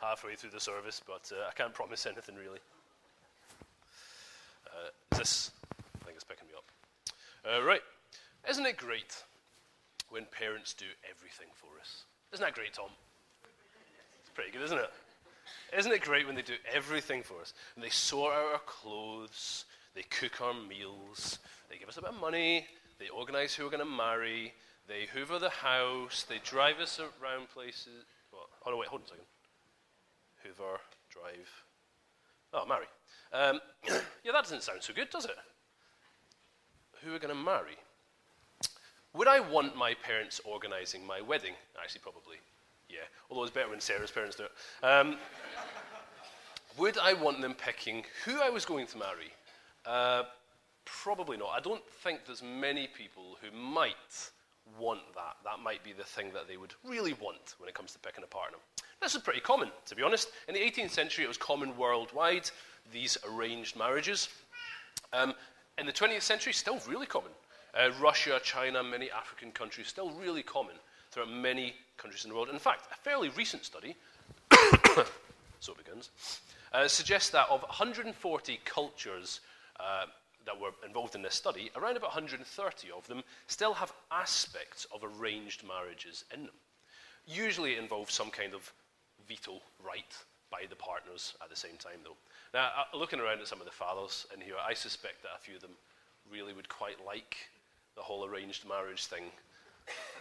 halfway through the service, but uh, I can't promise anything really. Uh, this, I think it's picking me up. Uh, right. Isn't it great when parents do everything for us? Isn't that great, Tom? It's pretty good, isn't it? Isn't it great when they do everything for us? And they sort out our clothes, they cook our meals, they give us a bit of money, they organize who we're going to marry, they hoover the house, they drive us around places. What? Oh, no, wait, hold on a second. Hoover, drive. Oh, marry. Um, yeah, that doesn't sound so good, does it? Who are going to marry? Would I want my parents organizing my wedding? Actually, probably. Yeah, although it's better when Sarah's parents do it. Um, would I want them picking who I was going to marry? Uh, probably not. I don't think there's many people who might want that. That might be the thing that they would really want when it comes to picking a partner. This is pretty common, to be honest. In the 18th century, it was common worldwide, these arranged marriages. Um, in the 20th century, still really common. Uh, Russia, China, many African countries, still really common throughout many countries in the world. In fact, a fairly recent study, so it begins, uh, suggests that of 140 cultures uh, that were involved in this study, around about 130 of them still have aspects of arranged marriages in them. Usually it involves some kind of veto right by the partners at the same time, though. Now, uh, looking around at some of the fathers in here, I suspect that a few of them really would quite like the whole arranged marriage thing,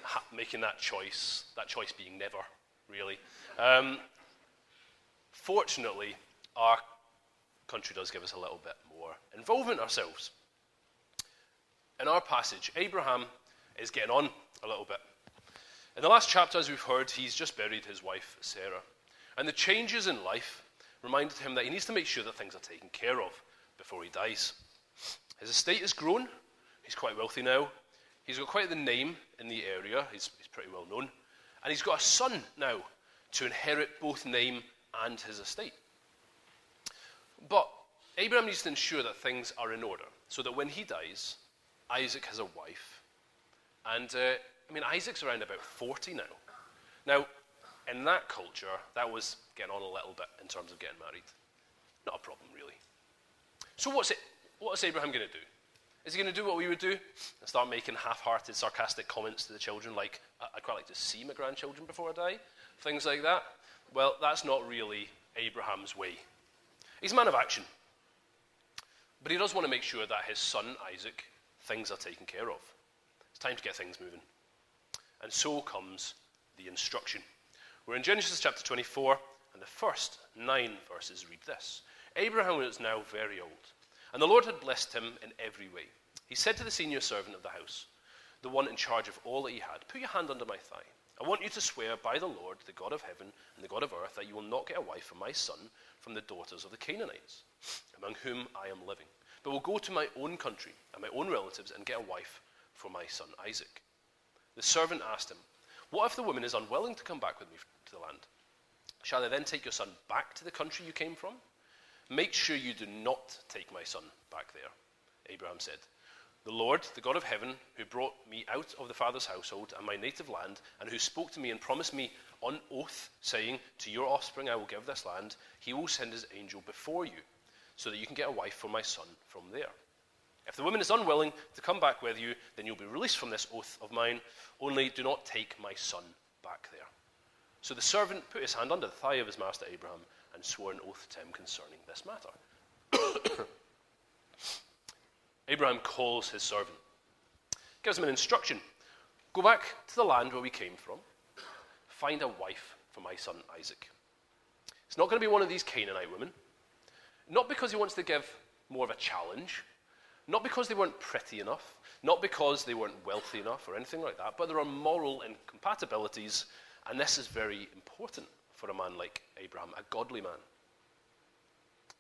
ha- making that choice, that choice being never, really. Um, fortunately, our country does give us a little bit involvement ourselves. In our passage, Abraham is getting on a little bit. In the last chapter, as we've heard, he's just buried his wife, Sarah. And the changes in life reminded him that he needs to make sure that things are taken care of before he dies. His estate has grown. He's quite wealthy now. He's got quite the name in the area. He's, he's pretty well known. And he's got a son now to inherit both name and his estate. But Abraham needs to ensure that things are in order so that when he dies, Isaac has a wife. And uh, I mean, Isaac's around about 40 now. Now, in that culture, that was getting on a little bit in terms of getting married. Not a problem, really. So, what's it, what's Abraham going to do? Is he going to do what we would do and start making half hearted, sarcastic comments to the children, like, I'd quite like to see my grandchildren before I die? Things like that? Well, that's not really Abraham's way. He's a man of action. But he does want to make sure that his son, Isaac, things are taken care of. It's time to get things moving. And so comes the instruction. We're in Genesis chapter 24, and the first nine verses read this Abraham was now very old, and the Lord had blessed him in every way. He said to the senior servant of the house, the one in charge of all that he had, Put your hand under my thigh. I want you to swear by the Lord, the God of heaven and the God of earth, that you will not get a wife for my son from the daughters of the Canaanites, among whom I am living, but will go to my own country and my own relatives and get a wife for my son Isaac. The servant asked him, What if the woman is unwilling to come back with me to the land? Shall I then take your son back to the country you came from? Make sure you do not take my son back there. Abraham said, the Lord, the God of heaven, who brought me out of the father's household and my native land, and who spoke to me and promised me on oath, saying, To your offspring I will give this land, he will send his angel before you, so that you can get a wife for my son from there. If the woman is unwilling to come back with you, then you'll be released from this oath of mine. Only do not take my son back there. So the servant put his hand under the thigh of his master Abraham and swore an oath to him concerning this matter. Abraham calls his servant, gives him an instruction go back to the land where we came from, find a wife for my son Isaac. It's not going to be one of these Canaanite women, not because he wants to give more of a challenge, not because they weren't pretty enough, not because they weren't wealthy enough or anything like that, but there are moral incompatibilities, and this is very important for a man like Abraham, a godly man.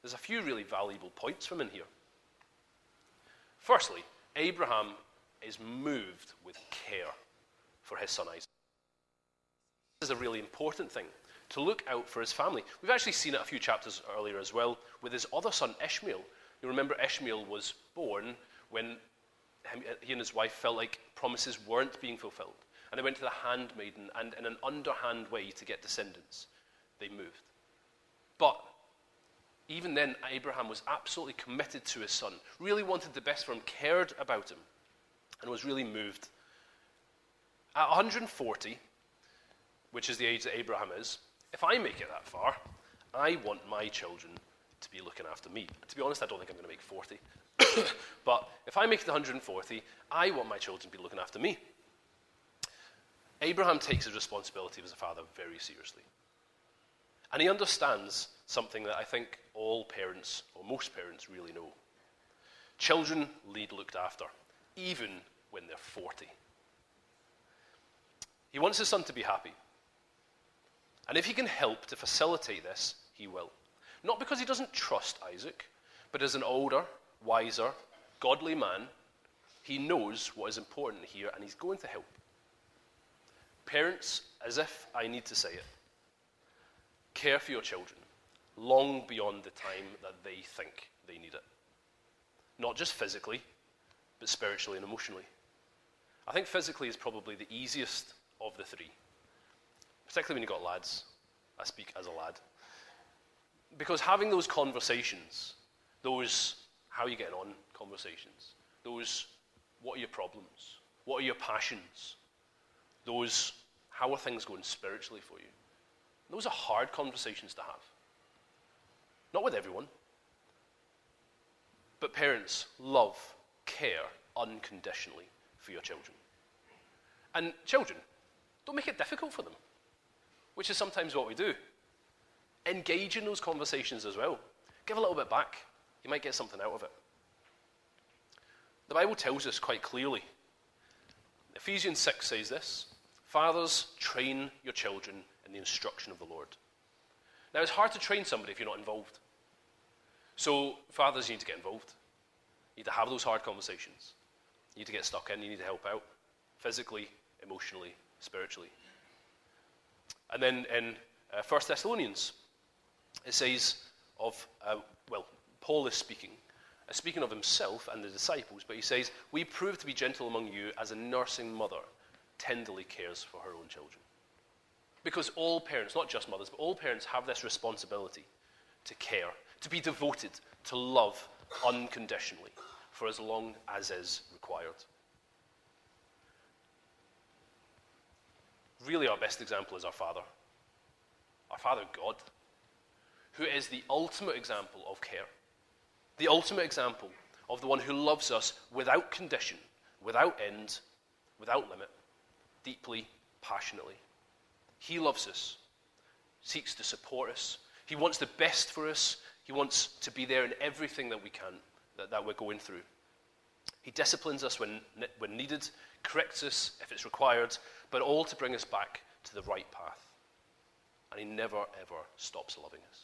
There's a few really valuable points from in here. Firstly, Abraham is moved with care for his son Isaac. This is a really important thing to look out for his family. We've actually seen it a few chapters earlier as well with his other son Ishmael. You remember Ishmael was born when he and his wife felt like promises weren't being fulfilled. And they went to the handmaiden, and in an underhand way to get descendants, they moved. But even then, Abraham was absolutely committed to his son, really wanted the best for him, cared about him, and was really moved. At 140, which is the age that Abraham is, if I make it that far, I want my children to be looking after me. To be honest, I don't think I'm going to make 40. but if I make it 140, I want my children to be looking after me. Abraham takes his responsibility as a father very seriously. And he understands something that I think all parents, or most parents, really know. Children need looked after, even when they're 40. He wants his son to be happy. And if he can help to facilitate this, he will. Not because he doesn't trust Isaac, but as an older, wiser, godly man, he knows what is important here and he's going to help. Parents, as if I need to say it, care for your children long beyond the time that they think they need it. Not just physically, but spiritually and emotionally. I think physically is probably the easiest of the three, particularly when you've got lads. I speak as a lad. Because having those conversations, those how are you getting on conversations, those what are your problems, what are your passions, those how are things going spiritually for you, those are hard conversations to have. Not with everyone. But parents, love, care unconditionally for your children. And children, don't make it difficult for them, which is sometimes what we do. Engage in those conversations as well. Give a little bit back. You might get something out of it. The Bible tells us quite clearly. Ephesians 6 says this Fathers, train your children in the instruction of the Lord. Now, it's hard to train somebody if you're not involved. So, fathers, you need to get involved. You need to have those hard conversations. You need to get stuck in. You need to help out physically, emotionally, spiritually. And then in uh, 1 Thessalonians, it says of, uh, well, Paul is speaking, uh, speaking of himself and the disciples, but he says, We prove to be gentle among you as a nursing mother tenderly cares for her own children. Because all parents, not just mothers, but all parents have this responsibility to care, to be devoted, to love unconditionally for as long as is required. Really, our best example is our Father, our Father God, who is the ultimate example of care, the ultimate example of the one who loves us without condition, without end, without limit, deeply, passionately. He loves us, seeks to support us. He wants the best for us. He wants to be there in everything that we can, that, that we're going through. He disciplines us when, when needed, corrects us if it's required, but all to bring us back to the right path. And he never, ever stops loving us.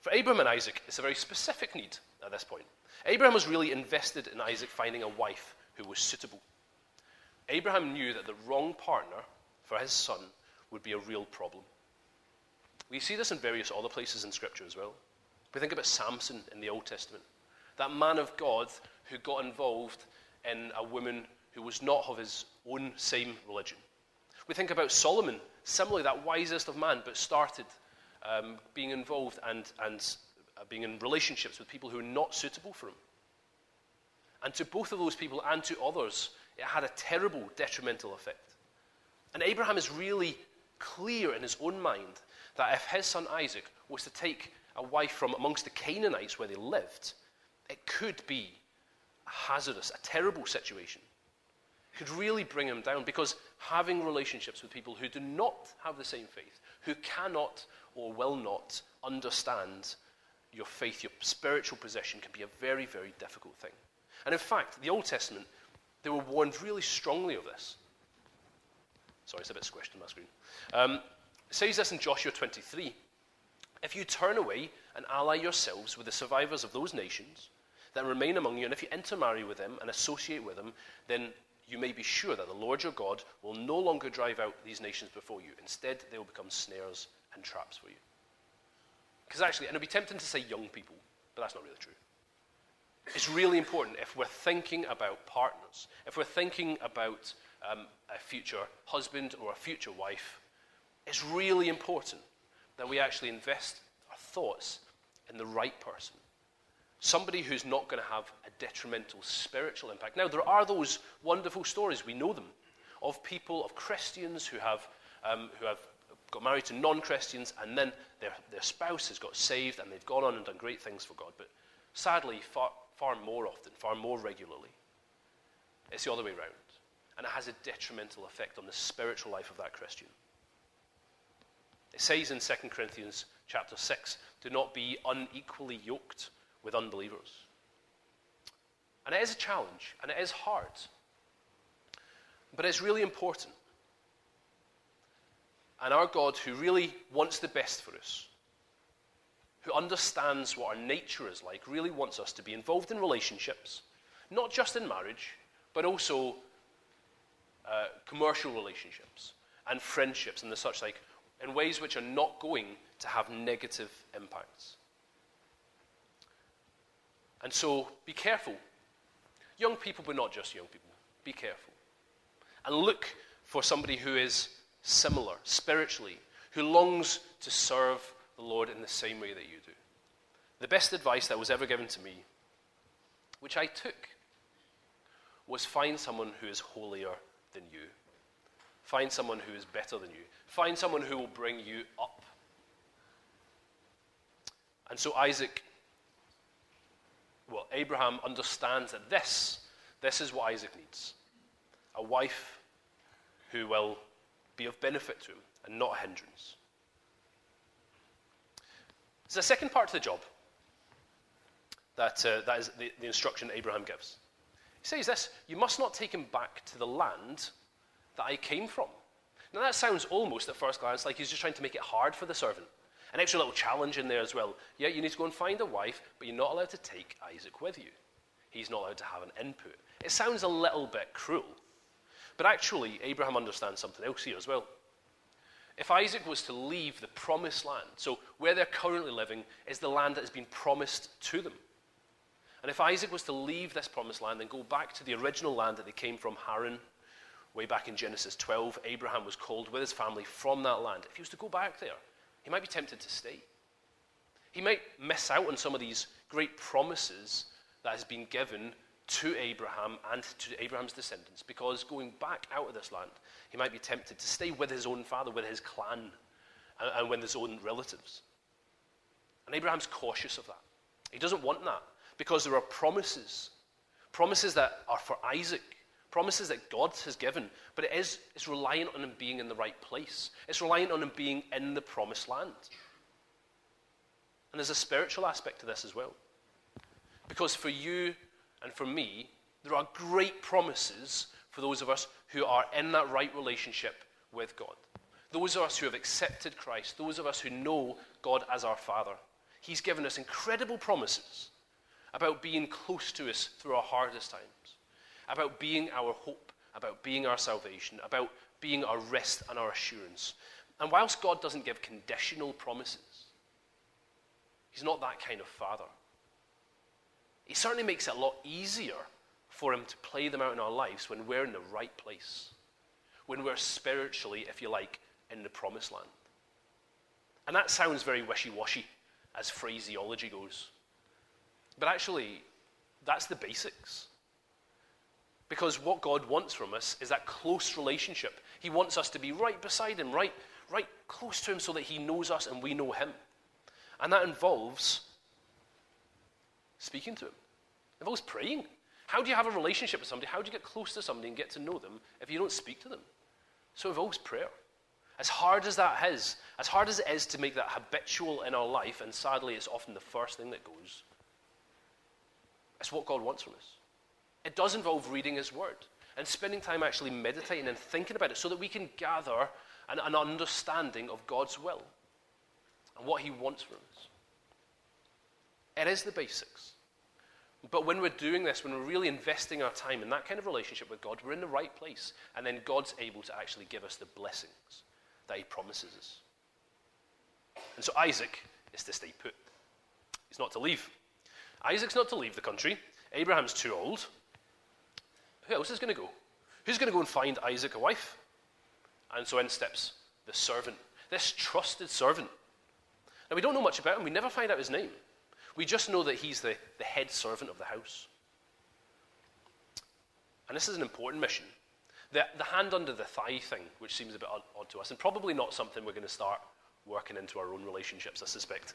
For Abraham and Isaac, it's a very specific need at this point. Abraham was really invested in Isaac finding a wife who was suitable. Abraham knew that the wrong partner for his son would be a real problem. We see this in various other places in Scripture as well. We think about Samson in the Old Testament, that man of God who got involved in a woman who was not of his own same religion. We think about Solomon, similarly, that wisest of man, but started um, being involved and, and uh, being in relationships with people who are not suitable for him. And to both of those people and to others, it had a terrible detrimental effect. And Abraham is really clear in his own mind that if his son Isaac was to take a wife from amongst the Canaanites where they lived, it could be a hazardous, a terrible situation. It could really bring him down because having relationships with people who do not have the same faith, who cannot or will not understand your faith, your spiritual position, can be a very, very difficult thing. And in fact, the Old Testament, they were warned really strongly of this. Sorry, it's a bit squished on my screen. Um, says this in Joshua 23 If you turn away and ally yourselves with the survivors of those nations that remain among you, and if you intermarry with them and associate with them, then you may be sure that the Lord your God will no longer drive out these nations before you. Instead, they will become snares and traps for you. Because actually, and it'd be tempting to say young people, but that's not really true. It's really important if we're thinking about partners, if we're thinking about um, a future husband or a future wife, it's really important that we actually invest our thoughts in the right person. Somebody who's not going to have a detrimental spiritual impact. Now, there are those wonderful stories, we know them, of people, of Christians who have, um, who have got married to non Christians and then their, their spouse has got saved and they've gone on and done great things for God. But sadly, far, far more often, far more regularly, it's the other way around. And it has a detrimental effect on the spiritual life of that Christian. It says in 2 Corinthians chapter 6 do not be unequally yoked with unbelievers. And it is a challenge, and it is hard. But it's really important. And our God, who really wants the best for us, who understands what our nature is like, really wants us to be involved in relationships, not just in marriage, but also uh, commercial relationships and friendships and the such like, in ways which are not going to have negative impacts. And so be careful. Young people, but not just young people, be careful. And look for somebody who is similar spiritually, who longs to serve the Lord in the same way that you do. The best advice that was ever given to me, which I took, was find someone who is holier than you. Find someone who is better than you. Find someone who will bring you up. And so Isaac, well, Abraham understands that this, this is what Isaac needs a wife who will be of benefit to him and not a hindrance. There's a second part to the job that, uh, that is the, the instruction Abraham gives. He says this You must not take him back to the land that I came from. Now, that sounds almost at first glance like he's just trying to make it hard for the servant. An extra little challenge in there as well. Yeah, you need to go and find a wife, but you're not allowed to take Isaac with you. He's not allowed to have an input. It sounds a little bit cruel. But actually, Abraham understands something else here as well. If Isaac was to leave the promised land, so where they're currently living is the land that has been promised to them. And if Isaac was to leave this promised land and go back to the original land that they came from, Haran, way back in Genesis 12, Abraham was called with his family from that land. If he was to go back there, he might be tempted to stay. He might miss out on some of these great promises that has been given to Abraham and to Abraham's descendants because going back out of this land, he might be tempted to stay with his own father, with his clan, and, and with his own relatives. And Abraham's cautious of that. He doesn't want that because there are promises, promises that are for Isaac, promises that God has given, but it is it's reliant on him being in the right place. It's reliant on him being in the promised land. And there's a spiritual aspect to this as well. Because for you and for me, there are great promises for those of us who are in that right relationship with God. Those of us who have accepted Christ, those of us who know God as our Father. He's given us incredible promises about being close to us through our hardest times about being our hope, about being our salvation, about being our rest and our assurance. And whilst God doesn't give conditional promises, He's not that kind of Father. He certainly makes it a lot easier for Him to play them out in our lives when we're in the right place, when we're spiritually, if you like, in the promised land. And that sounds very wishy washy as phraseology goes. But actually, that's the basics. Because what God wants from us is that close relationship. He wants us to be right beside Him, right, right close to Him, so that He knows us and we know Him. And that involves speaking to Him, it involves praying. How do you have a relationship with somebody? How do you get close to somebody and get to know them if you don't speak to them? So it involves prayer. As hard as that is, as hard as it is to make that habitual in our life, and sadly it's often the first thing that goes, it's what God wants from us. It does involve reading His Word and spending time actually meditating and thinking about it so that we can gather an, an understanding of God's will and what He wants from us. It is the basics. But when we're doing this, when we're really investing our time in that kind of relationship with God, we're in the right place. And then God's able to actually give us the blessings that He promises us. And so Isaac is to stay put, he's not to leave. Isaac's not to leave the country. Abraham's too old. Who else is going to go? Who's going to go and find Isaac a wife? And so in steps the servant, this trusted servant Now, we don't know much about him. We never find out his name. We just know that he's the, the head servant of the house. And this is an important mission. The, the hand under the thigh thing, which seems a bit odd, odd to us, and probably not something we're going to start working into our own relationships, I suspect.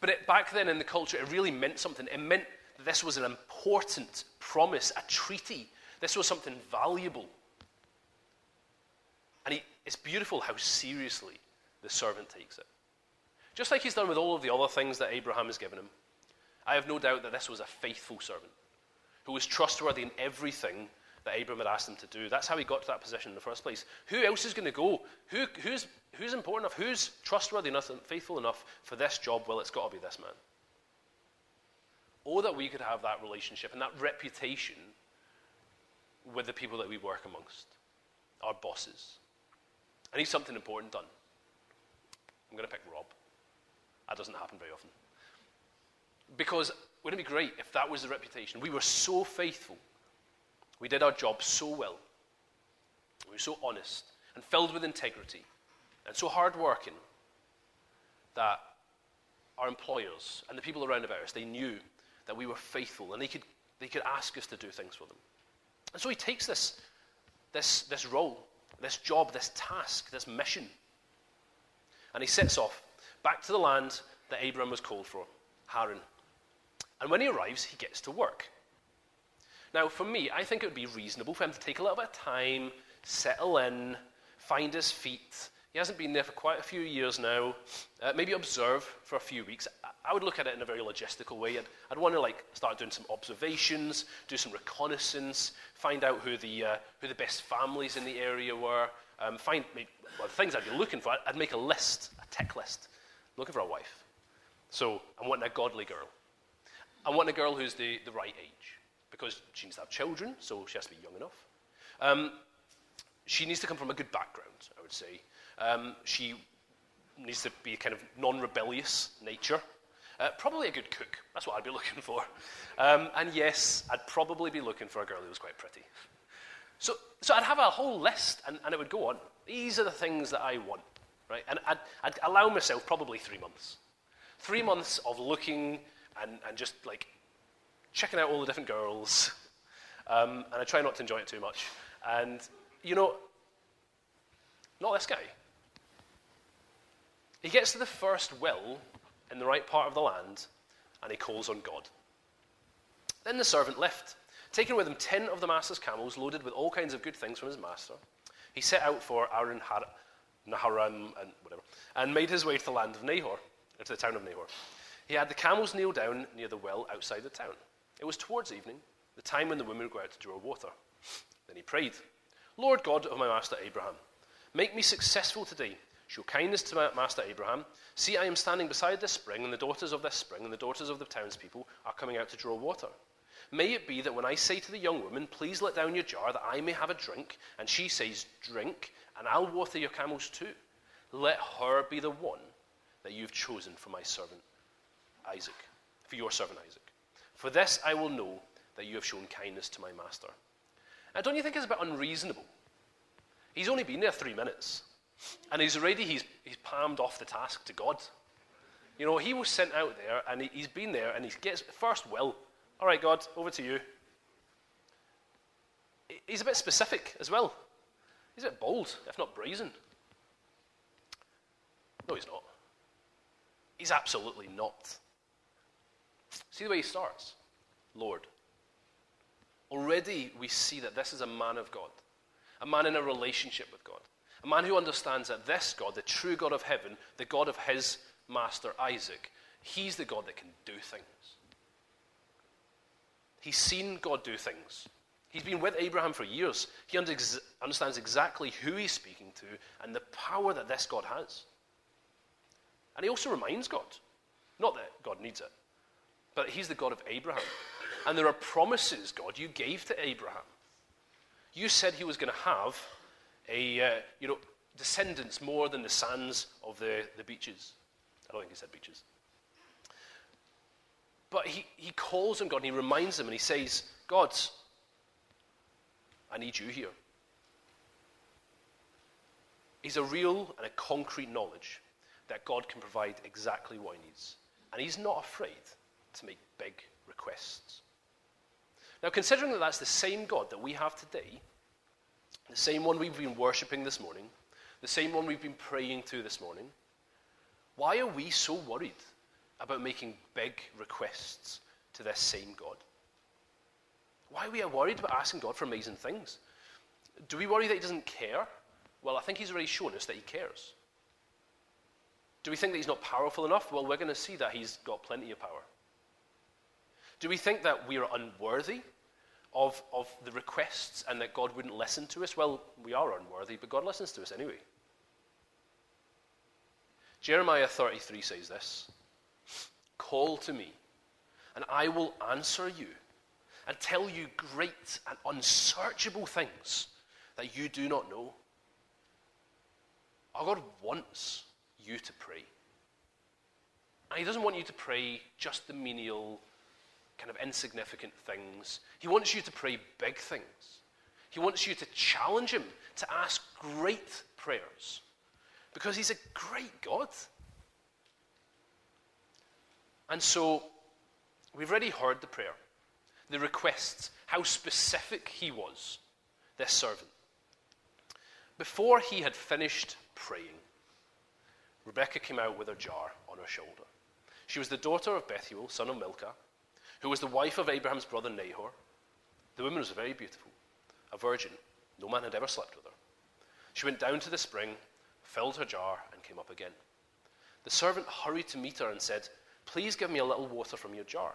But it, back then in the culture, it really meant something. It meant that this was an important promise, a treaty. This was something valuable. And he, it's beautiful how seriously the servant takes it. Just like he's done with all of the other things that Abraham has given him, I have no doubt that this was a faithful servant who was trustworthy in everything that Abram had asked him to do. That's how he got to that position in the first place. Who else is going to go? Who, who's, who's important enough? Who's trustworthy enough and faithful enough for this job? Well, it's got to be this man. Or that we could have that relationship and that reputation with the people that we work amongst, our bosses. I need something important done. I'm going to pick Rob. That doesn't happen very often. Because wouldn't it be great if that was the reputation? We were so faithful. We did our job so well. We were so honest and filled with integrity and so hardworking that our employers and the people around about us, they knew that we were faithful and they could, they could ask us to do things for them. And so he takes this, this, this role, this job, this task, this mission, and he sets off back to the land that Abram was called for, Haran. And when he arrives, he gets to work. Now, for me, I think it would be reasonable for him to take a little bit of time, settle in, find his feet. He hasn't been there for quite a few years now. Uh, maybe observe for a few weeks. I would look at it in a very logistical way. I'd, I'd want to like start doing some observations, do some reconnaissance, find out who the, uh, who the best families in the area were, um, find maybe, well, the things I'd be looking for. I'd make a list, a tick list. I'm looking for a wife. So I'm wanting a godly girl. I'm wanting a girl who's the, the right age because she needs to have children, so she has to be young enough. Um, she needs to come from a good background, I would say. Um, she needs to be a kind of non rebellious nature. Uh, probably a good cook. That's what I'd be looking for. Um, and yes, I'd probably be looking for a girl who was quite pretty. So, so I'd have a whole list, and, and it would go on. These are the things that I want, right? And I'd, I'd allow myself probably three months. Three months of looking and, and just like checking out all the different girls. Um, and I try not to enjoy it too much. And, you know, not this guy. He gets to the first well in the right part of the land and he calls on God. Then the servant left, taking with him ten of the master's camels loaded with all kinds of good things from his master. He set out for Aram Naharaim and whatever, and made his way to the land of Nahor, to the town of Nahor. He had the camels kneel down near the well outside the town. It was towards evening, the time when the women would go out to draw water. Then he prayed, Lord God of my master Abraham, make me successful today. Show kindness to my master Abraham. See, I am standing beside this spring, and the daughters of this spring and the daughters of the townspeople are coming out to draw water. May it be that when I say to the young woman, Please let down your jar that I may have a drink, and she says, Drink, and I'll water your camels too, let her be the one that you've chosen for my servant Isaac, for your servant Isaac. For this I will know that you have shown kindness to my master. Now, don't you think it's a bit unreasonable? He's only been there three minutes, and he's already he's, he's palmed off the task to God. You know, he was sent out there, and he, he's been there, and he gets first will. All right, God, over to you. He's a bit specific as well. He's a bit bold, if not brazen. No, he's not. He's absolutely not. See the way he starts? Lord. Already we see that this is a man of God, a man in a relationship with God, a man who understands that this God, the true God of heaven, the God of his master Isaac, he's the God that can do things. He's seen God do things. He's been with Abraham for years. He understands exactly who he's speaking to and the power that this God has. And he also reminds God, not that God needs it, but he's the God of Abraham. And there are promises, God, you gave to Abraham. You said he was going to have a, uh, you know, descendants more than the sands of the, the beaches. I don't think he said beaches. But he, he calls on God and he reminds him and he says, God, I need you here. He's a real and a concrete knowledge that God can provide exactly what he needs. And he's not afraid to make big requests. Now, considering that that's the same God that we have today, the same one we've been worshipping this morning, the same one we've been praying to this morning, why are we so worried about making big requests to this same God? Why are we worried about asking God for amazing things? Do we worry that He doesn't care? Well, I think He's already shown us that He cares. Do we think that He's not powerful enough? Well, we're going to see that He's got plenty of power. Do we think that we are unworthy of, of the requests and that God wouldn't listen to us? Well, we are unworthy, but God listens to us anyway. Jeremiah 33 says this Call to me, and I will answer you and tell you great and unsearchable things that you do not know. Our God wants you to pray. And He doesn't want you to pray just the menial, kind of insignificant things. He wants you to pray big things. He wants you to challenge Him to ask great prayers because He's a great God. And so, we've already heard the prayer the requests, how specific he was, this servant. Before he had finished praying, Rebecca came out with her jar on her shoulder. She was the daughter of Bethuel, son of Milcah, who was the wife of Abraham's brother Nahor. The woman was very beautiful, a virgin. No man had ever slept with her. She went down to the spring, filled her jar, and came up again. The servant hurried to meet her and said, Please give me a little water from your jar.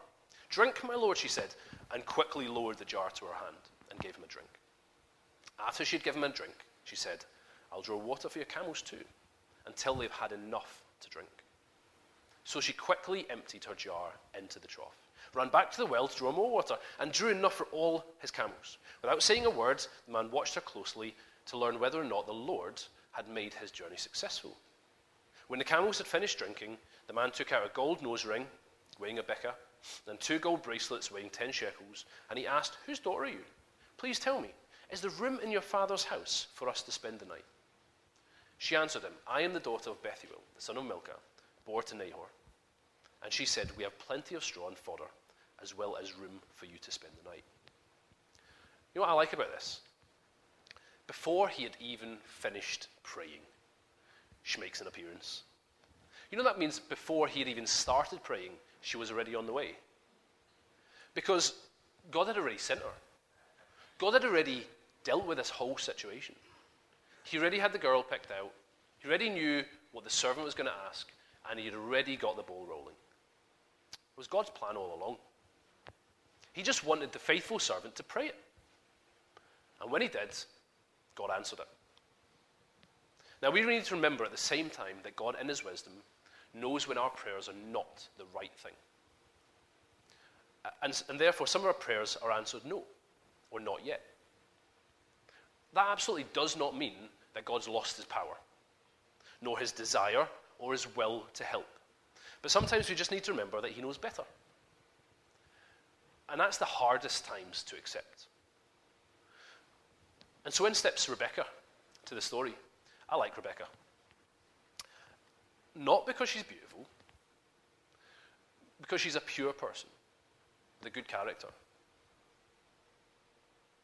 Drink, my lord, she said, and quickly lowered the jar to her hand and gave him a drink. After she had given him a drink, she said, I'll draw water for your camels too, until they've had enough to drink. So she quickly emptied her jar into the trough, ran back to the well to draw more water, and drew enough for all his camels. Without saying a word, the man watched her closely to learn whether or not the Lord had made his journey successful. When the camels had finished drinking, the man took out a gold nose ring, weighing a beka, and two gold bracelets weighing ten shekels, and he asked, Whose daughter are you? Please tell me, is there room in your father's house for us to spend the night? She answered him, I am the daughter of Bethuel, the son of Milcah, born to Nahor. And she said, We have plenty of straw and fodder, as well as room for you to spend the night. You know what I like about this? Before he had even finished praying, she makes an appearance. You know that means before he had even started praying, she was already on the way. Because God had already sent her. God had already dealt with this whole situation. He already had the girl picked out. He already knew what the servant was going to ask, and he had already got the ball rolling. It was God's plan all along. He just wanted the faithful servant to pray it. And when he did, God answered it. Now, we need to remember at the same time that God, in his wisdom, knows when our prayers are not the right thing. And, and therefore, some of our prayers are answered no, or not yet. That absolutely does not mean that God's lost his power, nor his desire or his will to help. But sometimes we just need to remember that he knows better. And that's the hardest times to accept. And so in steps Rebecca to the story. I like Rebecca. Not because she's beautiful, because she's a pure person, the good character.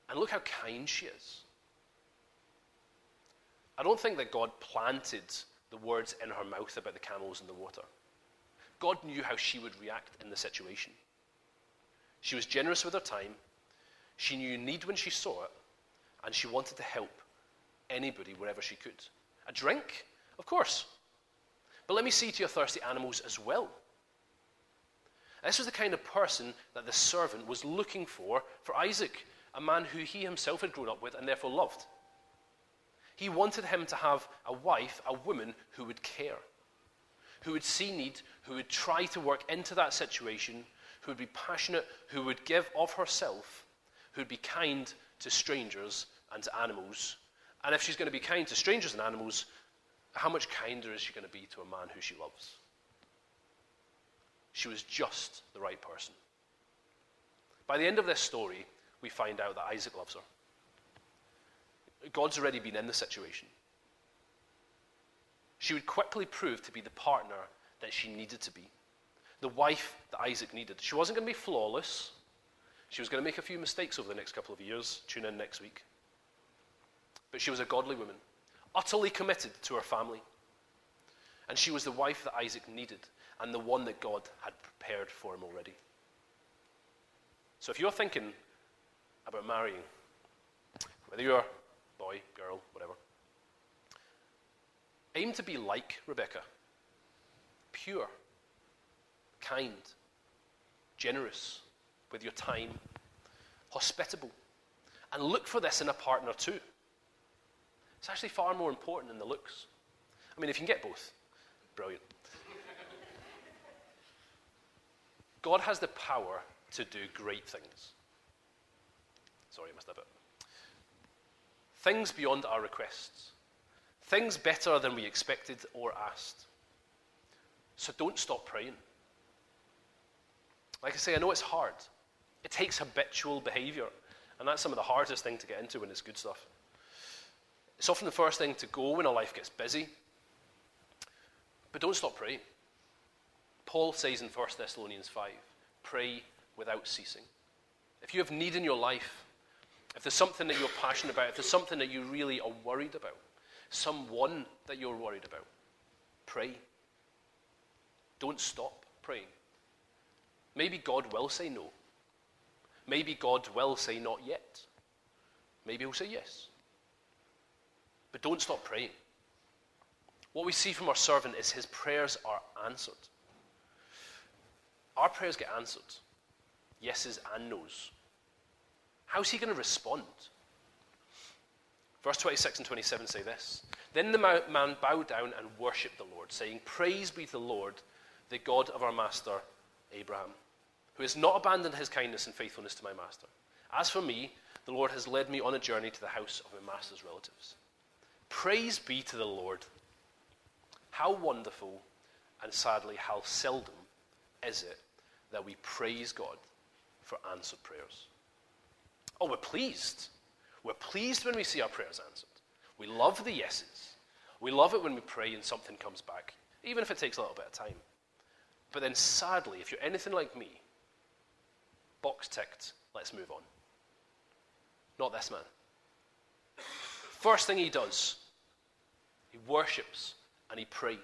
And look how kind she is. I don't think that God planted the words in her mouth about the camels and the water. God knew how she would react in the situation. She was generous with her time. She knew need when she saw it, and she wanted to help anybody wherever she could. A drink? Of course. But let me see to your thirsty animals as well. This was the kind of person that the servant was looking for for Isaac, a man who he himself had grown up with and therefore loved. He wanted him to have a wife, a woman who would care, who would see need, who would try to work into that situation, who would be passionate, who would give of herself, who would be kind to strangers and to animals. And if she's going to be kind to strangers and animals, how much kinder is she going to be to a man who she loves? She was just the right person. By the end of this story, we find out that Isaac loves her. God's already been in the situation. she would quickly prove to be the partner that she needed to be, the wife that Isaac needed. She wasn't going to be flawless. She was going to make a few mistakes over the next couple of years. Tune in next week. But she was a godly woman, utterly committed to her family. And she was the wife that Isaac needed and the one that God had prepared for him already. So if you're thinking about marrying, whether you're boy, girl, whatever, aim to be like Rebecca pure, kind, generous with your time, hospitable. And look for this in a partner too. It's actually far more important than the looks. I mean, if you can get both, brilliant. God has the power to do great things. Sorry, I missed that bit. Things beyond our requests. Things better than we expected or asked. So don't stop praying. Like I say, I know it's hard. It takes habitual behavior. And that's some of the hardest thing to get into when it's good stuff. It's often the first thing to go when a life gets busy. But don't stop praying. Paul says in 1 Thessalonians 5 pray without ceasing. If you have need in your life, if there's something that you're passionate about, if there's something that you really are worried about, someone that you're worried about, pray. Don't stop praying. Maybe God will say no. Maybe God will say not yet. Maybe he'll say yes. But don't stop praying. What we see from our servant is his prayers are answered. Our prayers get answered. Yeses and nos. How's he going to respond? Verse 26 and 27 say this Then the man bowed down and worshipped the Lord, saying, Praise be to the Lord, the God of our master Abraham, who has not abandoned his kindness and faithfulness to my master. As for me, the Lord has led me on a journey to the house of my master's relatives. Praise be to the Lord. How wonderful and sadly how seldom is it that we praise God for answered prayers? Oh, we're pleased. We're pleased when we see our prayers answered. We love the yeses. We love it when we pray and something comes back, even if it takes a little bit of time. But then, sadly, if you're anything like me, box ticked, let's move on. Not this man. First thing he does, he worships and he prays.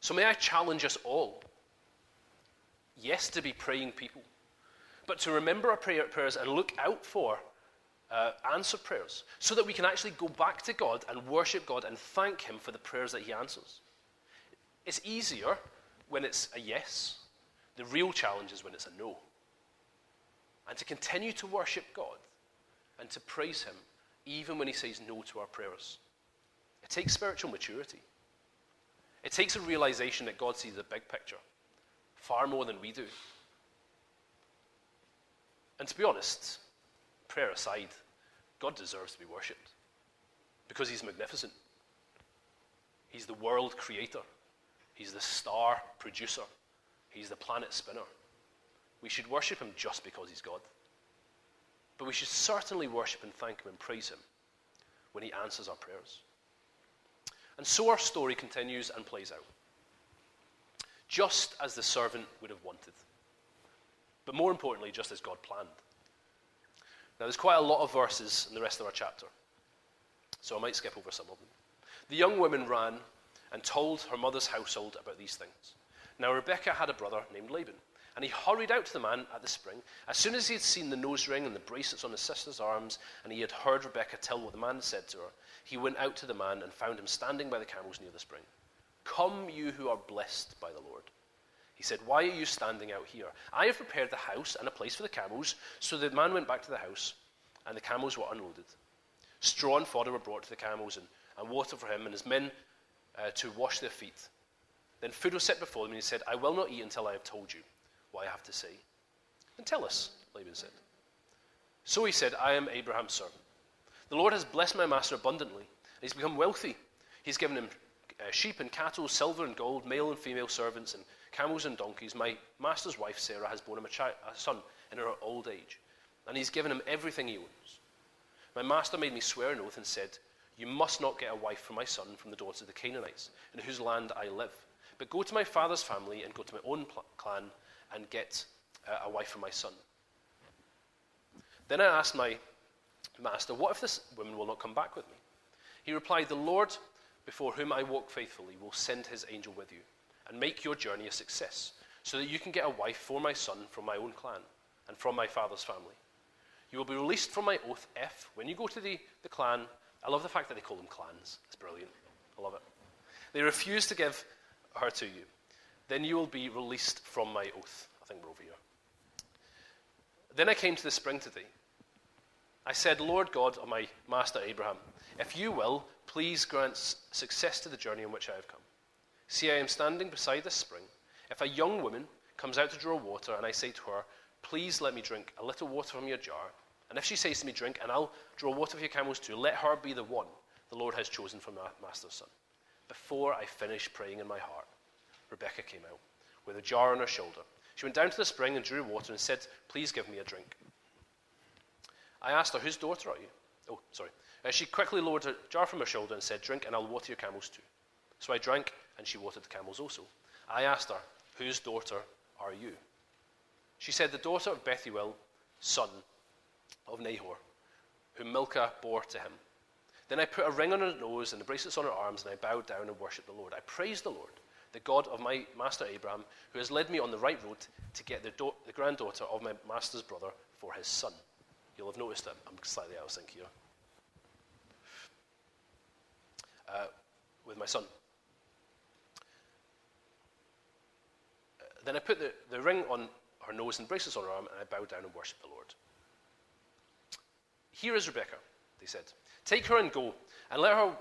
So, may I challenge us all yes, to be praying people, but to remember our prayer, prayers and look out for uh, answered prayers so that we can actually go back to God and worship God and thank Him for the prayers that He answers. It's easier when it's a yes, the real challenge is when it's a no. And to continue to worship God and to praise Him even when He says no to our prayers. It takes spiritual maturity. It takes a realization that God sees the big picture far more than we do. And to be honest, prayer aside, God deserves to be worshipped because He's magnificent. He's the world creator, He's the star producer, He's the planet spinner. We should worship Him just because He's God. But we should certainly worship and thank Him and praise Him when He answers our prayers. And so our story continues and plays out just as the servant would have wanted. But more importantly, just as God planned. Now, there's quite a lot of verses in the rest of our chapter, so I might skip over some of them. The young woman ran and told her mother's household about these things. Now, Rebekah had a brother named Laban, and he hurried out to the man at the spring. As soon as he had seen the nose ring and the bracelets on his sister's arms, and he had heard Rebekah tell what the man had said to her, he went out to the man and found him standing by the camels near the spring. Come, you who are blessed by the Lord. He said, Why are you standing out here? I have prepared the house and a place for the camels. So the man went back to the house, and the camels were unloaded. Straw and fodder were brought to the camels, and, and water for him and his men uh, to wash their feet. Then food was set before them, and he said, I will not eat until I have told you what I have to say. Then tell us, Laban said. So he said, I am Abraham's servant. The Lord has blessed my master abundantly, and he's become wealthy. He's given him uh, sheep and cattle, silver and gold, male and female servants, and camels and donkeys. My master's wife, Sarah, has borne him a, child, a son in her old age, and he's given him everything he owns. My master made me swear an oath and said, You must not get a wife for my son from the daughters of the Canaanites, in whose land I live. But go to my father's family and go to my own pl- clan and get uh, a wife for my son. Then I asked my master, What if this woman will not come back with me? He replied, The Lord before whom I walk faithfully will send his angel with you and make your journey a success, so that you can get a wife for my son from my own clan and from my father's family. You will be released from my oath if, when you go to the, the clan, I love the fact that they call them clans. It's brilliant. I love it. They refuse to give her to you. Then you will be released from my oath. I think we're over here. Then I came to the spring today. I said, Lord God of my master Abraham, if you will, please grant success to the journey on which I have come. See, I am standing beside this spring. If a young woman comes out to draw water, and I say to her, Please let me drink a little water from your jar, and if she says to me, Drink, and I'll draw water for your camels too, let her be the one the Lord has chosen for my master's son. Before I finish praying in my heart, Rebekah came out with a jar on her shoulder. She went down to the spring and drew water and said, Please give me a drink. I asked her, Whose daughter are you? Oh, sorry. Uh, she quickly lowered her jar from her shoulder and said, Drink, and I'll water your camels too. So I drank, and she watered the camels also. I asked her, Whose daughter are you? She said, The daughter of Bethuel, son of Nahor, whom Milcah bore to him. Then I put a ring on her nose and the bracelets on her arms, and I bowed down and worshipped the Lord. I praised the Lord, the God of my master Abraham, who has led me on the right road to get the, do- the granddaughter of my master's brother for his son. You'll have noticed that I'm slightly out of sync here. Uh, with my son. Uh, then I put the, the ring on her nose and bracelets on her arm, and I bowed down and worshipped the Lord. Here is Rebecca, they said. Take her and go, and let her,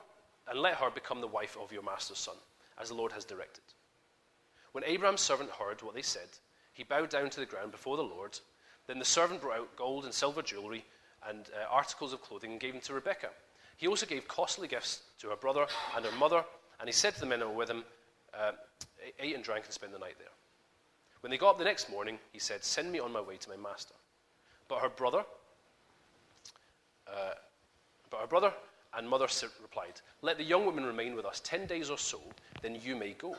and let her become the wife of your master's son, as the Lord has directed. When Abraham's servant heard what they said, he bowed down to the ground before the Lord. Then the servant brought out gold and silver jewelry and uh, articles of clothing and gave them to Rebekah. He also gave costly gifts to her brother and her mother, and he said to the men who were with him, uh, Ate and drank and spent the night there. When they got up the next morning, he said, Send me on my way to my master. But her brother, uh, but her brother and mother replied, Let the young woman remain with us ten days or so, then you may go.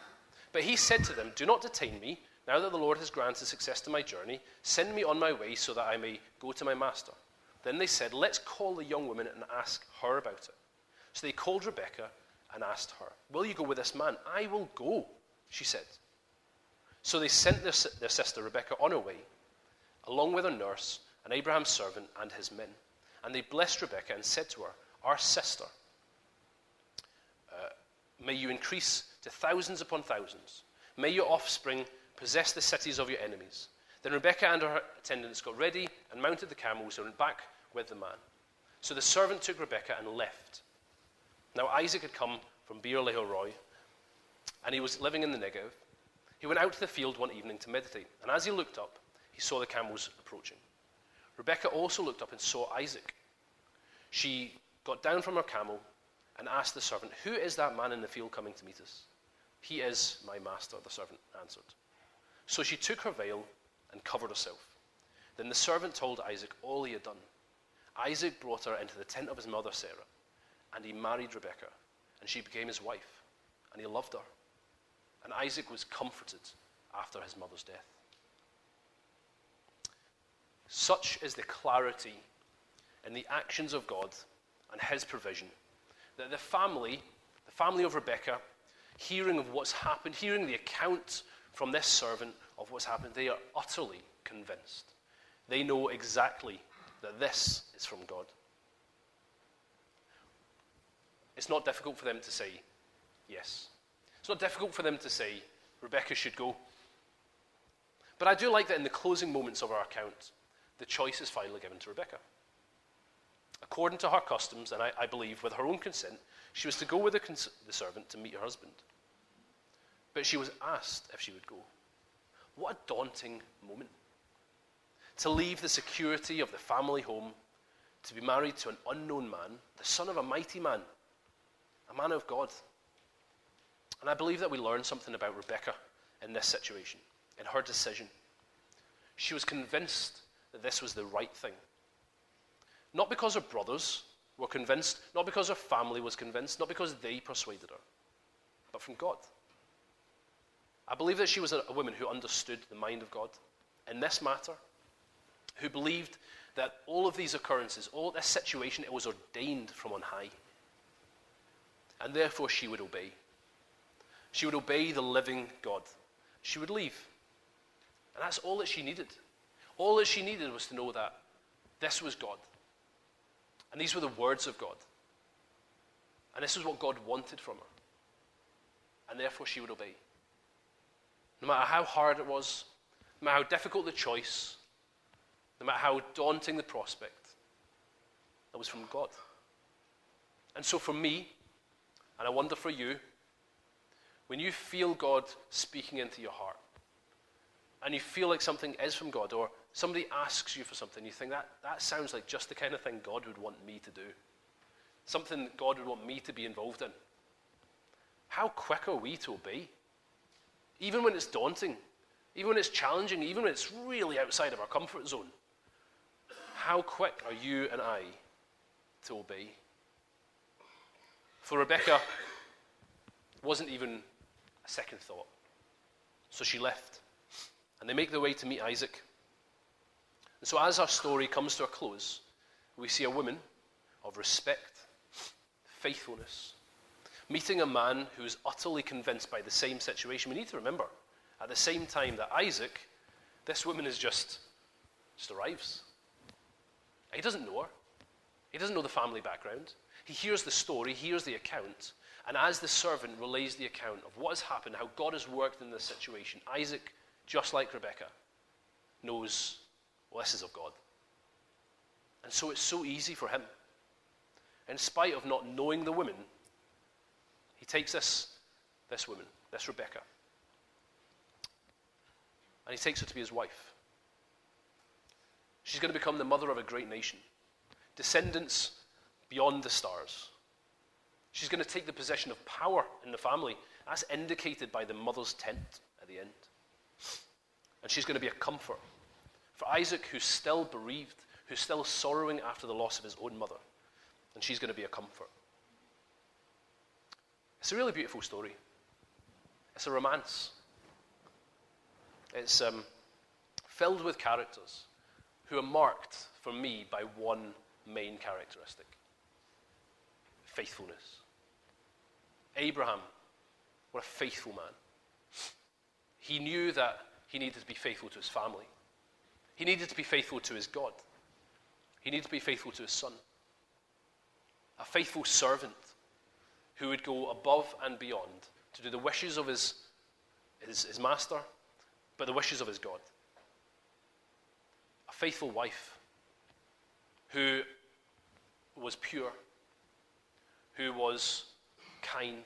But he said to them, Do not detain me. Now that the Lord has granted success to my journey, send me on my way so that I may go to my master. Then they said, Let's call the young woman and ask her about it. So they called Rebekah and asked her, Will you go with this man? I will go, she said. So they sent their, their sister Rebekah on her way, along with her nurse and Abraham's servant and his men. And they blessed Rebekah and said to her, Our sister, uh, may you increase to thousands upon thousands. May your offspring possess the cities of your enemies. Then Rebekah and her attendants got ready and mounted the camels and went back with the man. So the servant took Rebekah and left. Now Isaac had come from Beer Lahai and he was living in the Negev. He went out to the field one evening to meditate, and as he looked up, he saw the camels approaching. Rebekah also looked up and saw Isaac. She got down from her camel and asked the servant, Who is that man in the field coming to meet us? He is my master, the servant answered. So she took her veil and covered herself. Then the servant told Isaac all he had done. Isaac brought her into the tent of his mother Sarah, and he married Rebekah, and she became his wife, and he loved her. And Isaac was comforted after his mother's death. Such is the clarity in the actions of God and his provision that the family, the family of Rebekah, hearing of what's happened, hearing the account from this servant of what's happened, they are utterly convinced. They know exactly that this is from God. It's not difficult for them to say yes. It's not difficult for them to say Rebecca should go. But I do like that in the closing moments of our account, the choice is finally given to Rebekah. According to her customs, and I, I believe with her own consent, she was to go with the, cons- the servant to meet her husband. But she was asked if she would go. What a daunting moment. To leave the security of the family home to be married to an unknown man, the son of a mighty man, a man of God. And I believe that we learn something about Rebecca in this situation, in her decision. She was convinced that this was the right thing. Not because her brothers were convinced, not because her family was convinced, not because they persuaded her, but from God. I believe that she was a, woman who understood the mind of God in this matter, who believed that all of these occurrences, all this situation, it was ordained from on high. And therefore she would obey. She would obey the living God. She would leave. And that's all that she needed. All that she needed was to know that this was God. And these were the words of God. And this is what God wanted from her. And therefore she would obey. No matter how hard it was, no matter how difficult the choice, no matter how daunting the prospect, that was from God. And so for me, and I wonder for you, when you feel God speaking into your heart, and you feel like something is from God, or somebody asks you for something, you think that, that sounds like just the kind of thing God would want me to do. Something God would want me to be involved in. How quick are we to obey? Even when it's daunting, even when it's challenging, even when it's really outside of our comfort zone. How quick are you and I to obey? For Rebecca, it wasn't even a second thought. So she left. And they make their way to meet Isaac. And so, as our story comes to a close, we see a woman of respect, faithfulness, meeting a man who is utterly convinced by the same situation. We need to remember, at the same time that Isaac, this woman is just, just arrives. He doesn't know her. He doesn't know the family background. He hears the story, hears the account, and as the servant relays the account of what has happened, how God has worked in this situation, Isaac, just like Rebecca, knows, well, this is of God. And so it's so easy for him. In spite of not knowing the woman, he takes this, this woman, this Rebecca, and he takes her to be his wife. She's going to become the mother of a great nation, descendants beyond the stars. She's going to take the position of power in the family. as indicated by the mother's tent at the end. And she's going to be a comfort for Isaac, who's still bereaved, who's still sorrowing after the loss of his own mother. And she's going to be a comfort. It's a really beautiful story. It's a romance. It's um, filled with characters who are marked for me by one main characteristic faithfulness. Abraham, what a faithful man. He knew that he needed to be faithful to his family. He needed to be faithful to his God. He needed to be faithful to his son. A faithful servant who would go above and beyond to do the wishes of his, his, his master, but the wishes of his God. A faithful wife who was pure, who was kind,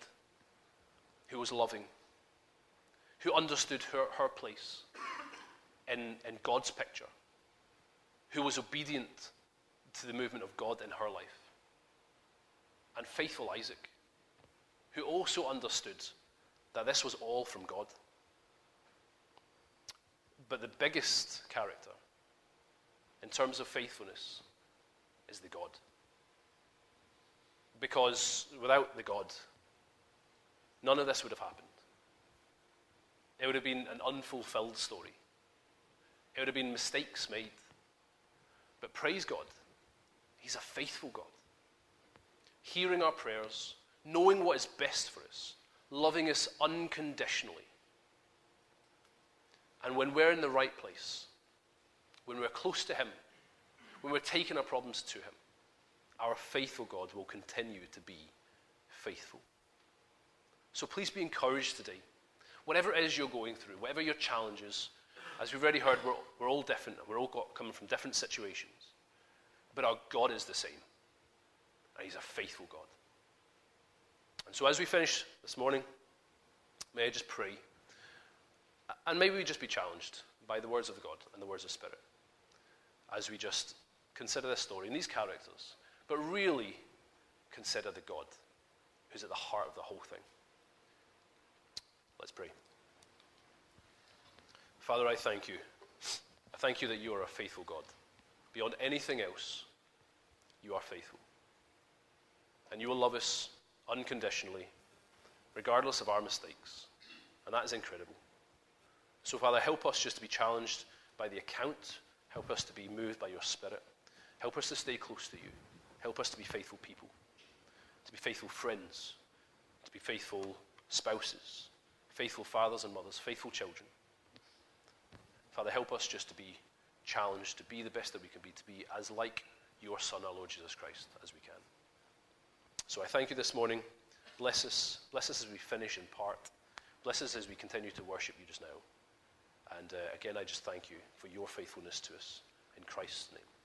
who was loving, who understood her, her place in, in God's picture, who was obedient to the movement of God in her life, and faithful Isaac, who also understood that this was all from God. But the biggest character in terms of faithfulness is the God. Because without the God, none of this would have happened. It would have been an unfulfilled story. It would have been mistakes made. But praise God, He's a faithful God. Hearing our prayers, knowing what is best for us, loving us unconditionally. And when we're in the right place, when we're close to Him, when we're taking our problems to Him, our faithful God will continue to be faithful. So please be encouraged today. Whatever it is you're going through, whatever your challenges, as we've already heard, we're, we're all different. We're all got, coming from different situations. But our God is the same. And He's a faithful God. And so as we finish this morning, may I just pray. And maybe we just be challenged by the words of God and the words of Spirit as we just consider this story and these characters but really consider the God who's at the heart of the whole thing. Let's pray. Father, I thank you. I thank you that you are a faithful God. Beyond anything else, you are faithful. And you will love us unconditionally, regardless of our mistakes. And that is incredible. So, Father, help us just to be challenged by the account. Help us to be moved by your Spirit. Help us to stay close to you. Help us to be faithful people, to be faithful friends, to be faithful spouses, faithful fathers and mothers, faithful children. Father, help us just to be challenged, to be the best that we can be, to be as like your Son, our Lord Jesus Christ, as we can. So I thank you this morning. Bless us. Bless us as we finish in part. Bless us as we continue to worship you just now. And uh, again, I just thank you for your faithfulness to us. In Christ's name.